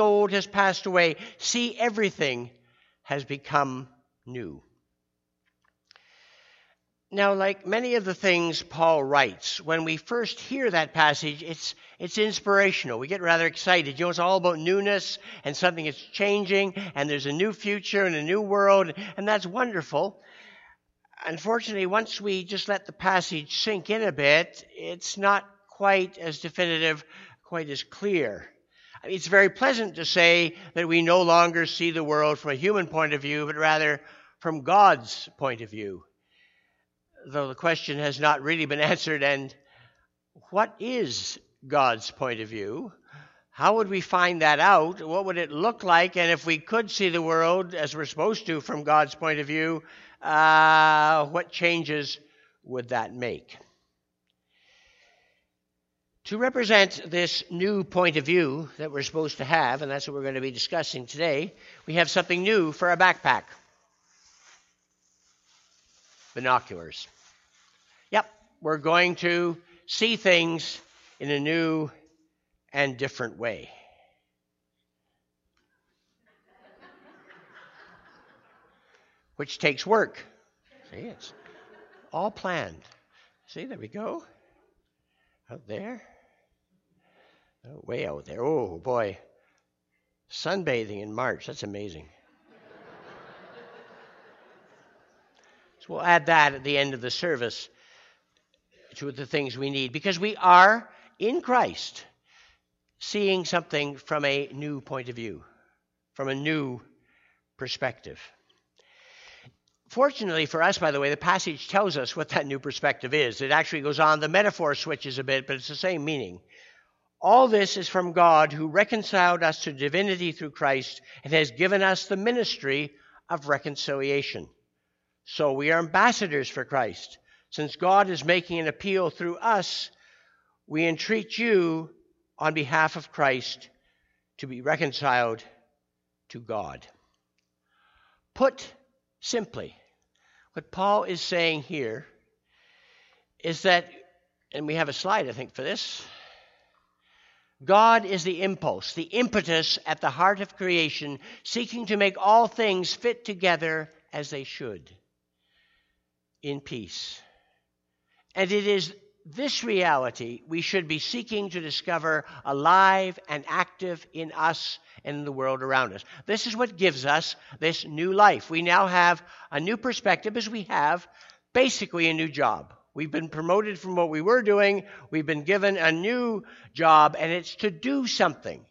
old has passed away. See, everything has become new. Now, like many of the things Paul writes, when we first hear that passage, it's, it's inspirational. We get rather excited. You know, it's all about newness and something is changing, and there's a new future and a new world, and that's wonderful. Unfortunately, once we just let the passage sink in a bit, it's not quite as definitive, quite as clear. It's very pleasant to say that we no longer see the world from a human point of view, but rather from God's point of view though the question has not really been answered. And what is God's point of view? How would we find that out? What would it look like? And if we could see the world as we're supposed to from God's point of view, uh, what changes would that make? To represent this new point of view that we're supposed to have, and that's what we're going to be discussing today, we have something new for our backpack binoculars. Yep, we're going to see things in a new and different way. Which takes work. See, it's all planned. See, there we go. Out there. Oh, way out there. Oh, boy. Sunbathing in March. That's amazing. so we'll add that at the end of the service to the things we need because we are in Christ seeing something from a new point of view, from a new perspective. Fortunately for us, by the way, the passage tells us what that new perspective is. It actually goes on, the metaphor switches a bit, but it's the same meaning. All this is from God who reconciled us to divinity through Christ and has given us the ministry of reconciliation. So we are ambassadors for Christ. Since God is making an appeal through us, we entreat you on behalf of Christ to be reconciled to God. Put simply, what Paul is saying here is that, and we have a slide, I think, for this. God is the impulse, the impetus at the heart of creation, seeking to make all things fit together as they should in peace. And it is this reality we should be seeking to discover alive and active in us and in the world around us. This is what gives us this new life. We now have a new perspective as we have basically a new job. We've been promoted from what we were doing, we've been given a new job, and it's to do something.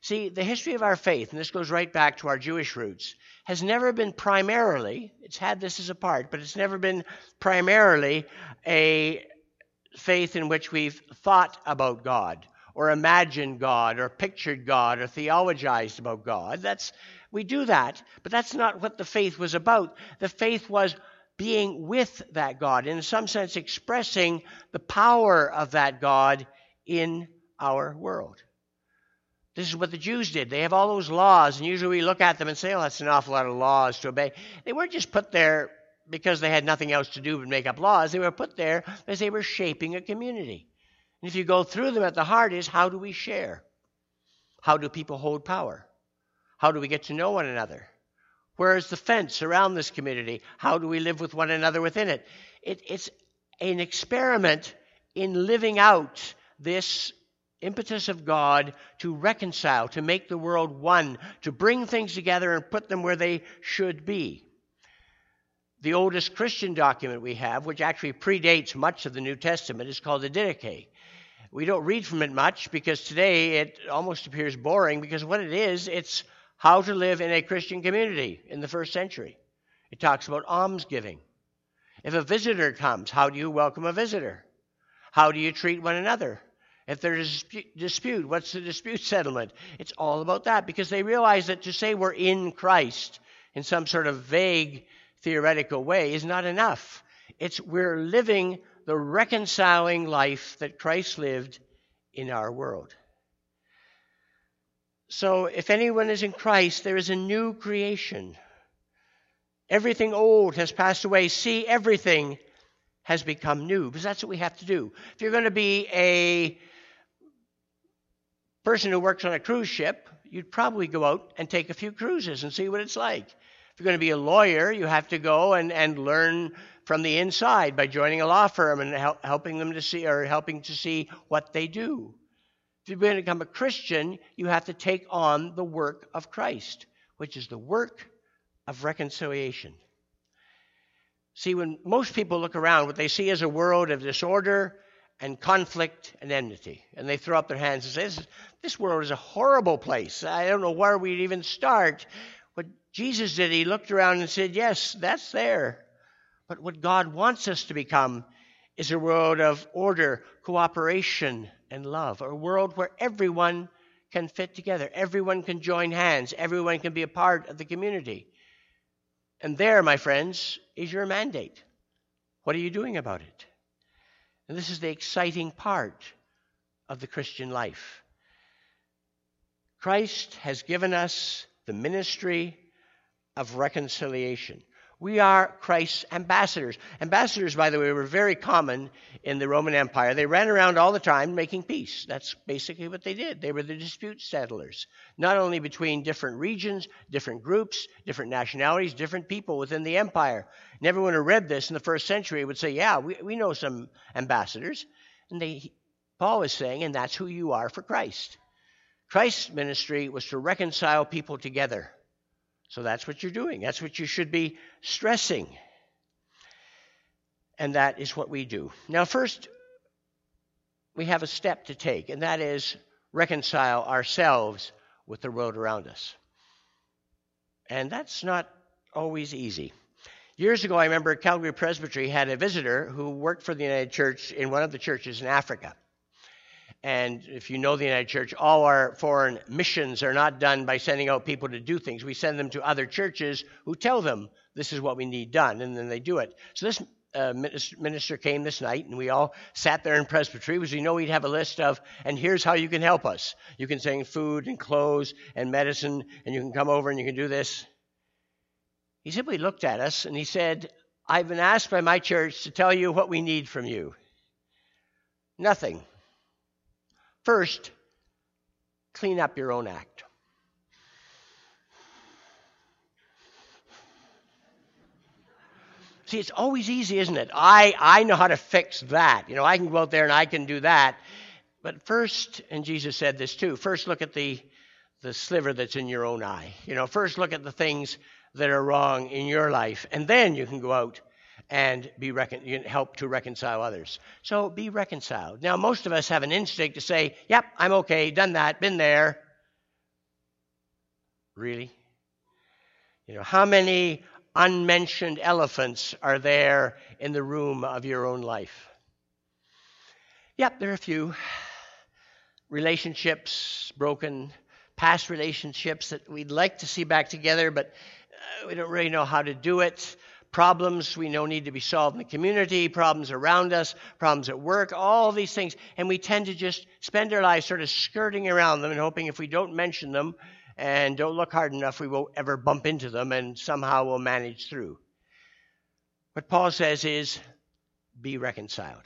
See, the history of our faith, and this goes right back to our Jewish roots, has never been primarily, it's had this as a part, but it's never been primarily a faith in which we've thought about God or imagined God or pictured God or theologized about God. That's we do that, but that's not what the faith was about. The faith was being with that God, in some sense expressing the power of that God in our world. This is what the Jews did. They have all those laws, and usually we look at them and say, oh, that's an awful lot of laws to obey. They weren't just put there because they had nothing else to do but make up laws. They were put there because they were shaping a community. And if you go through them at the heart is how do we share? How do people hold power? How do we get to know one another? Where is the fence around this community? How do we live with one another within it? it it's an experiment in living out this impetus of God to reconcile, to make the world one, to bring things together and put them where they should be. The oldest Christian document we have, which actually predates much of the New Testament, is called the Didache. We don't read from it much because today it almost appears boring because what it is, it's how to live in a Christian community in the first century. It talks about almsgiving. If a visitor comes, how do you welcome a visitor? How do you treat one another? If there's a dispute, what's the dispute settlement? It's all about that because they realize that to say we're in Christ in some sort of vague theoretical way is not enough. It's we're living the reconciling life that Christ lived in our world. So if anyone is in Christ, there is a new creation. Everything old has passed away. See, everything has become new because that's what we have to do. If you're going to be a person who works on a cruise ship, you'd probably go out and take a few cruises and see what it's like. If you're going to be a lawyer, you have to go and, and learn from the inside by joining a law firm and help, helping them to see or helping to see what they do. If you're going to become a Christian, you have to take on the work of Christ, which is the work of reconciliation. See, when most people look around, what they see is a world of disorder and conflict and enmity. And they throw up their hands and say, This, this world is a horrible place. I don't know where we'd even start. What Jesus did, he looked around and said, Yes, that's there. But what God wants us to become is a world of order, cooperation, and love. A world where everyone can fit together, everyone can join hands, everyone can be a part of the community. And there, my friends, is your mandate. What are you doing about it? And this is the exciting part of the Christian life. Christ has given us the ministry of reconciliation. We are Christ's ambassadors. Ambassadors, by the way, were very common in the Roman Empire. They ran around all the time making peace. That's basically what they did. They were the dispute settlers, not only between different regions, different groups, different nationalities, different people within the empire. And everyone who read this in the first century would say, Yeah, we, we know some ambassadors. And they, Paul is saying, and that's who you are for Christ. Christ's ministry was to reconcile people together so that's what you're doing. That's what you should be stressing. And that is what we do. Now, first, we have a step to take, and that is reconcile ourselves with the world around us. And that's not always easy. Years ago, I remember Calgary Presbytery had a visitor who worked for the United Church in one of the churches in Africa. And if you know the United Church, all our foreign missions are not done by sending out people to do things. We send them to other churches who tell them this is what we need done, and then they do it. So this uh, minister came this night, and we all sat there in presbytery because we know we'd have a list of, and here's how you can help us. You can send food and clothes and medicine, and you can come over and you can do this. He simply looked at us and he said, I've been asked by my church to tell you what we need from you. Nothing. First, clean up your own act. See, it's always easy, isn't it? I, I know how to fix that. You know, I can go out there and I can do that. But first, and Jesus said this too, first look at the, the sliver that's in your own eye. You know, first look at the things that are wrong in your life, and then you can go out and be recon- help to reconcile others. So be reconciled. Now, most of us have an instinct to say, "Yep, I'm okay, done that, been there." Really? You know, how many unmentioned elephants are there in the room of your own life? Yep, there are a few. Relationships broken, past relationships that we'd like to see back together, but uh, we don't really know how to do it problems we know need to be solved in the community, problems around us, problems at work, all these things. And we tend to just spend our lives sort of skirting around them and hoping if we don't mention them and don't look hard enough, we won't ever bump into them and somehow we'll manage through. What Paul says is be reconciled.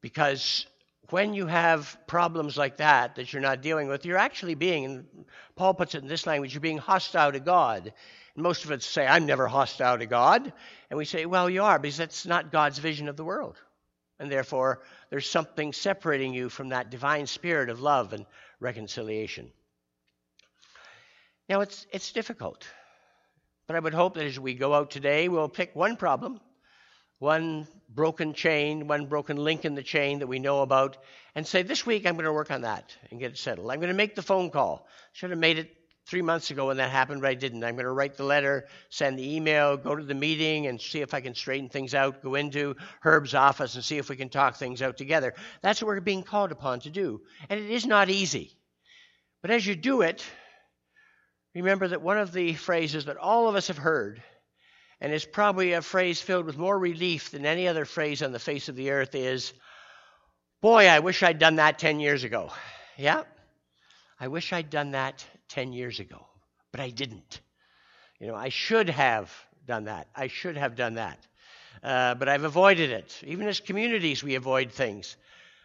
Because when you have problems like that that you're not dealing with, you're actually being, Paul puts it in this language, you're being hostile to God. Most of us say, I'm never hostile to God. And we say, well, you are, because that's not God's vision of the world. And therefore, there's something separating you from that divine spirit of love and reconciliation. Now, it's, it's difficult. But I would hope that as we go out today, we'll pick one problem, one broken chain, one broken link in the chain that we know about, and say, This week I'm going to work on that and get it settled. I'm going to make the phone call. Should have made it three months ago when that happened, but I didn't. I'm going to write the letter, send the email, go to the meeting, and see if I can straighten things out, go into Herb's office and see if we can talk things out together. That's what we're being called upon to do. And it is not easy. But as you do it, remember that one of the phrases that all of us have heard, and is probably a phrase filled with more relief than any other phrase on the face of the earth, is, Boy, I wish I'd done that 10 years ago. Yeah? I wish I'd done that 10 years ago, but I didn't. You know, I should have done that. I should have done that. Uh, but I've avoided it. Even as communities, we avoid things.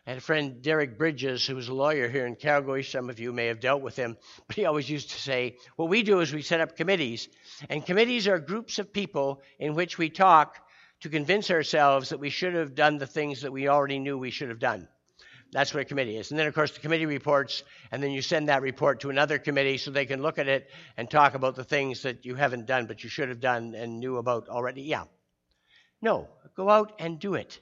I had a friend, Derek Bridges, who was a lawyer here in Calgary. Some of you may have dealt with him, but he always used to say, What we do is we set up committees, and committees are groups of people in which we talk to convince ourselves that we should have done the things that we already knew we should have done. That's what a committee is. And then, of course, the committee reports, and then you send that report to another committee so they can look at it and talk about the things that you haven't done but you should have done and knew about already. Yeah. No, go out and do it.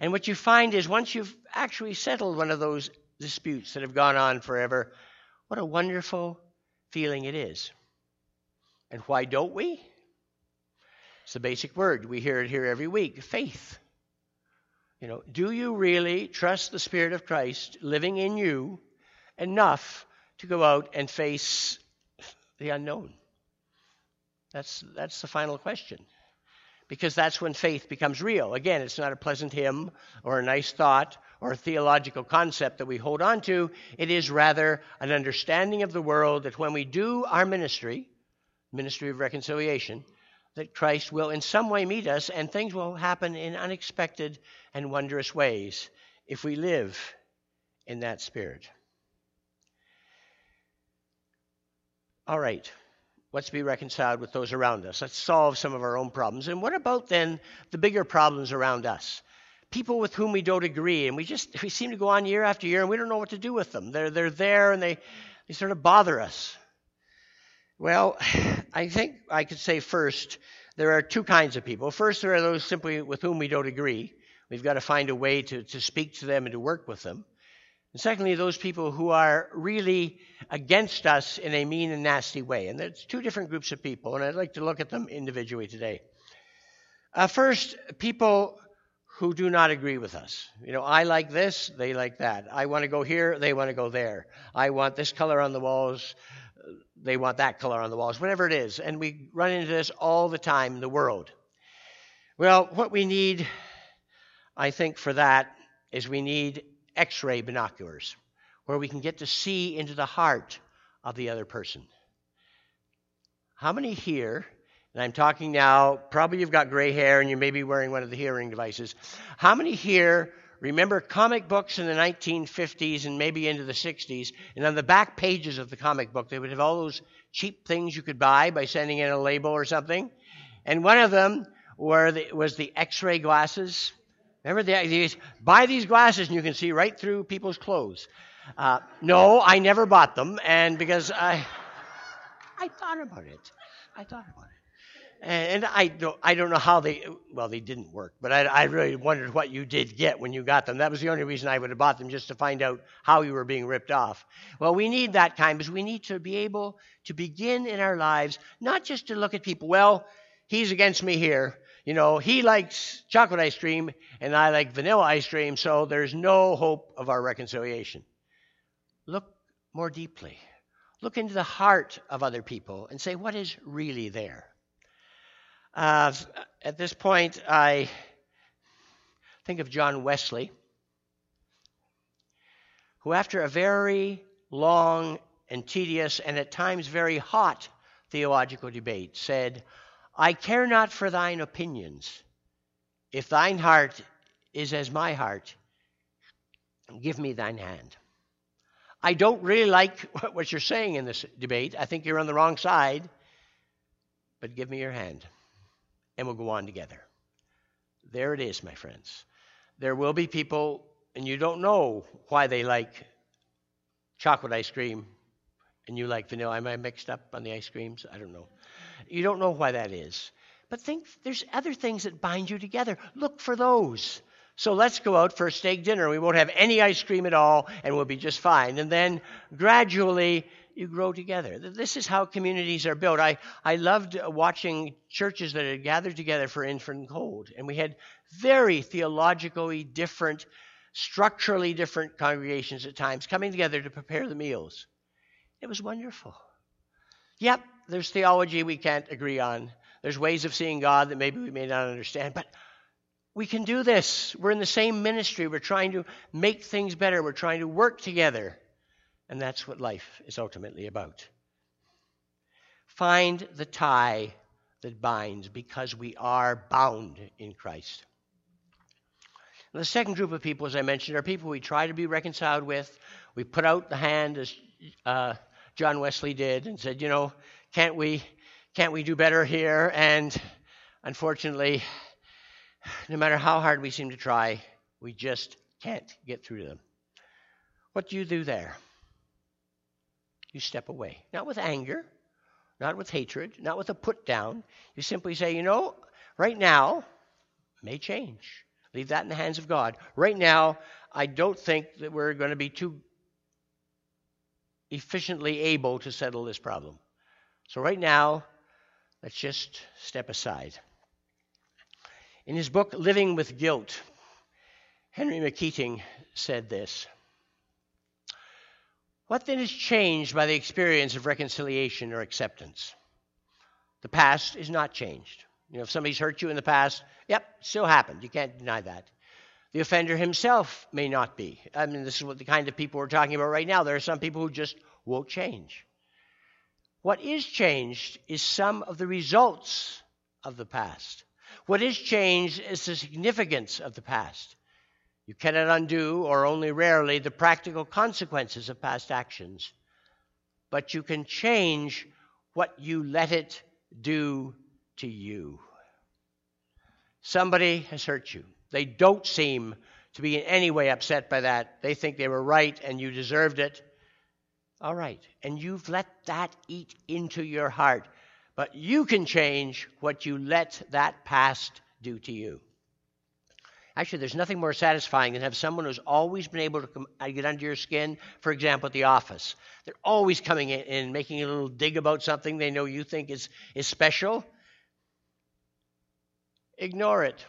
And what you find is once you've actually settled one of those disputes that have gone on forever, what a wonderful feeling it is. And why don't we? It's the basic word. We hear it here every week faith. You know, do you really trust the Spirit of Christ living in you enough to go out and face the unknown? That's, that's the final question because that's when faith becomes real. Again, it's not a pleasant hymn or a nice thought or a theological concept that we hold on to. It is rather an understanding of the world that when we do our ministry, ministry of reconciliation, that Christ will in some way meet us and things will happen in unexpected and wondrous ways if we live in that spirit. All right. Let's be reconciled with those around us. Let's solve some of our own problems. And what about then the bigger problems around us? People with whom we don't agree, and we just we seem to go on year after year, and we don't know what to do with them. They're they're there, and they they sort of bother us. Well, I think I could say first there are two kinds of people. First, there are those simply with whom we don't agree. We've got to find a way to, to speak to them and to work with them. And secondly, those people who are really against us in a mean and nasty way. And there's two different groups of people, and I'd like to look at them individually today. Uh, first, people who do not agree with us. You know, I like this, they like that. I want to go here, they want to go there. I want this color on the walls, they want that color on the walls, whatever it is. And we run into this all the time in the world. Well, what we need, I think, for that is we need x ray binoculars where we can get to see into the heart of the other person. How many here, and I'm talking now, probably you've got gray hair and you may be wearing one of the hearing devices. How many here remember comic books in the 1950s and maybe into the 60s? And on the back pages of the comic book, they would have all those cheap things you could buy by sending in a label or something. And one of them the, was the x ray glasses. Remember, the, these, buy these glasses and you can see right through people's clothes. Uh, no, I never bought them, and because I, I thought about it, I thought about it, and, I don't, I don't know how they, well, they didn't work, but I, I really wondered what you did get when you got them. That was the only reason I would have bought them, just to find out how you were being ripped off. Well, we need that kind because we need to be able to begin in our lives not just to look at people. Well, he's against me here. You know, he likes chocolate ice cream and I like vanilla ice cream, so there's no hope of our reconciliation. Look more deeply. Look into the heart of other people and say, what is really there? Uh, at this point, I think of John Wesley, who, after a very long and tedious and at times very hot theological debate, said, I care not for thine opinions. If thine heart is as my heart, give me thine hand. I don't really like what you're saying in this debate. I think you're on the wrong side. But give me your hand, and we'll go on together. There it is, my friends. There will be people, and you don't know why they like chocolate ice cream and you like vanilla. Am I mixed up on the ice creams? I don't know. You don't know why that is. But think there's other things that bind you together. Look for those. So let's go out for a steak dinner. We won't have any ice cream at all, and we'll be just fine. And then gradually you grow together. This is how communities are built. I, I loved watching churches that had gathered together for infant cold, and we had very theologically different, structurally different congregations at times coming together to prepare the meals. It was wonderful. Yep, there's theology we can't agree on. There's ways of seeing God that maybe we may not understand, but we can do this. We're in the same ministry. We're trying to make things better. We're trying to work together. And that's what life is ultimately about. Find the tie that binds because we are bound in Christ. The second group of people, as I mentioned, are people we try to be reconciled with. We put out the hand, as uh, John Wesley did, and said, you know, can't we, can't we do better here? And unfortunately, no matter how hard we seem to try, we just can't get through to them. What do you do there? You step away. Not with anger, not with hatred, not with a put down. You simply say, you know, right now may change. Leave that in the hands of God. Right now, I don't think that we're going to be too efficiently able to settle this problem. So, right now, let's just step aside. In his book, Living with Guilt, Henry McKeating said this What then is changed by the experience of reconciliation or acceptance? The past is not changed. You know, if somebody's hurt you in the past, yep, still happened. You can't deny that. The offender himself may not be. I mean, this is what the kind of people we're talking about right now. There are some people who just won't change. What is changed is some of the results of the past. What is changed is the significance of the past. You cannot undo, or only rarely, the practical consequences of past actions, but you can change what you let it do to you. Somebody has hurt you. They don't seem to be in any way upset by that. They think they were right and you deserved it. All right. And you've let that eat into your heart. But you can change what you let that past do to you. Actually, there's nothing more satisfying than have someone who's always been able to come, uh, get under your skin, for example, at the office. They're always coming in and making a little dig about something they know you think is, is special. Ignore it.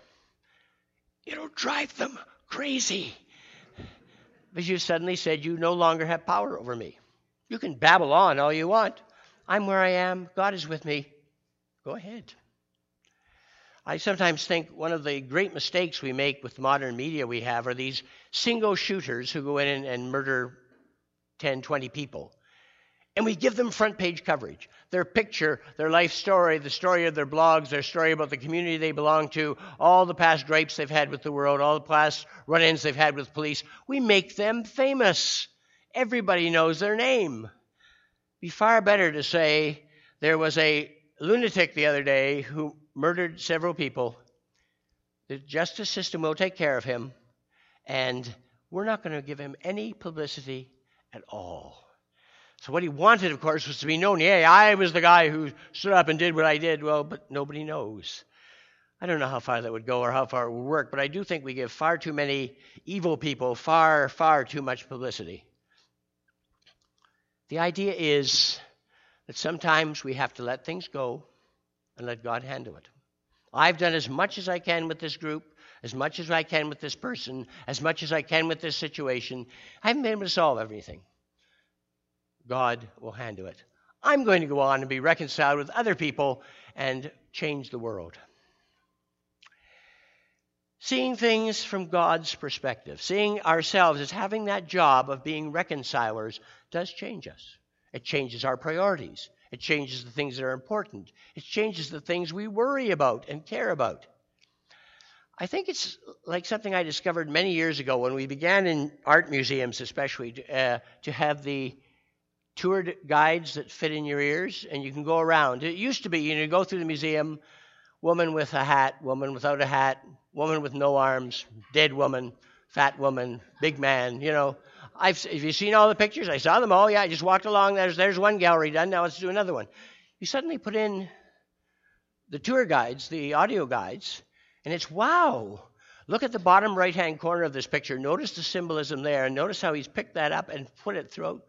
It'll drive them crazy. Because you suddenly said you no longer have power over me. You can babble on all you want. I'm where I am. God is with me. Go ahead. I sometimes think one of the great mistakes we make with modern media we have are these single shooters who go in and, and murder 10, 20 people and we give them front page coverage. Their picture, their life story, the story of their blogs, their story about the community they belong to, all the past gripes they've had with the world, all the past run ins they've had with police. We make them famous. Everybody knows their name. It'd Be far better to say there was a lunatic the other day who murdered several people. The justice system will take care of him, and we're not going to give him any publicity at all. So what he wanted, of course, was to be known. Yeah, I was the guy who stood up and did what I did. Well, but nobody knows. I don't know how far that would go or how far it would work, but I do think we give far too many evil people far, far too much publicity. The idea is that sometimes we have to let things go and let God handle it. I've done as much as I can with this group, as much as I can with this person, as much as I can with this situation. I haven't been able to solve everything. God will handle it. I'm going to go on and be reconciled with other people and change the world. Seeing things from God's perspective, seeing ourselves as having that job of being reconcilers, does change us. It changes our priorities. It changes the things that are important. It changes the things we worry about and care about. I think it's like something I discovered many years ago when we began in art museums, especially, to, uh, to have the toured guides that fit in your ears, and you can go around. It used to be, you know, go through the museum, woman with a hat, woman without a hat, woman with no arms, dead woman, fat woman, big man, you know. I've, have you seen all the pictures? I saw them all. Yeah, I just walked along. There's, there's one gallery done. Now let's do another one. You suddenly put in the tour guides, the audio guides, and it's wow. Look at the bottom right hand corner of this picture. Notice the symbolism there, and notice how he's picked that up and put it throughout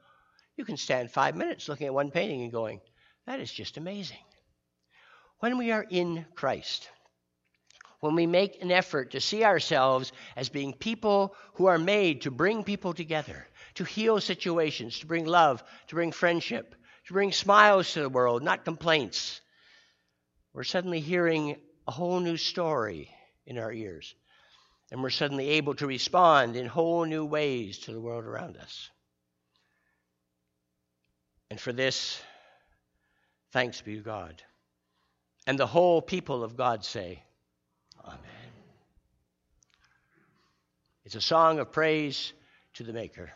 you can stand five minutes looking at one painting and going, that is just amazing. When we are in Christ, when we make an effort to see ourselves as being people who are made to bring people together, to heal situations, to bring love, to bring friendship, to bring smiles to the world, not complaints, we're suddenly hearing a whole new story in our ears. And we're suddenly able to respond in whole new ways to the world around us. And for this, thanks be to God. And the whole people of God say, Amen. It's a song of praise to the Maker.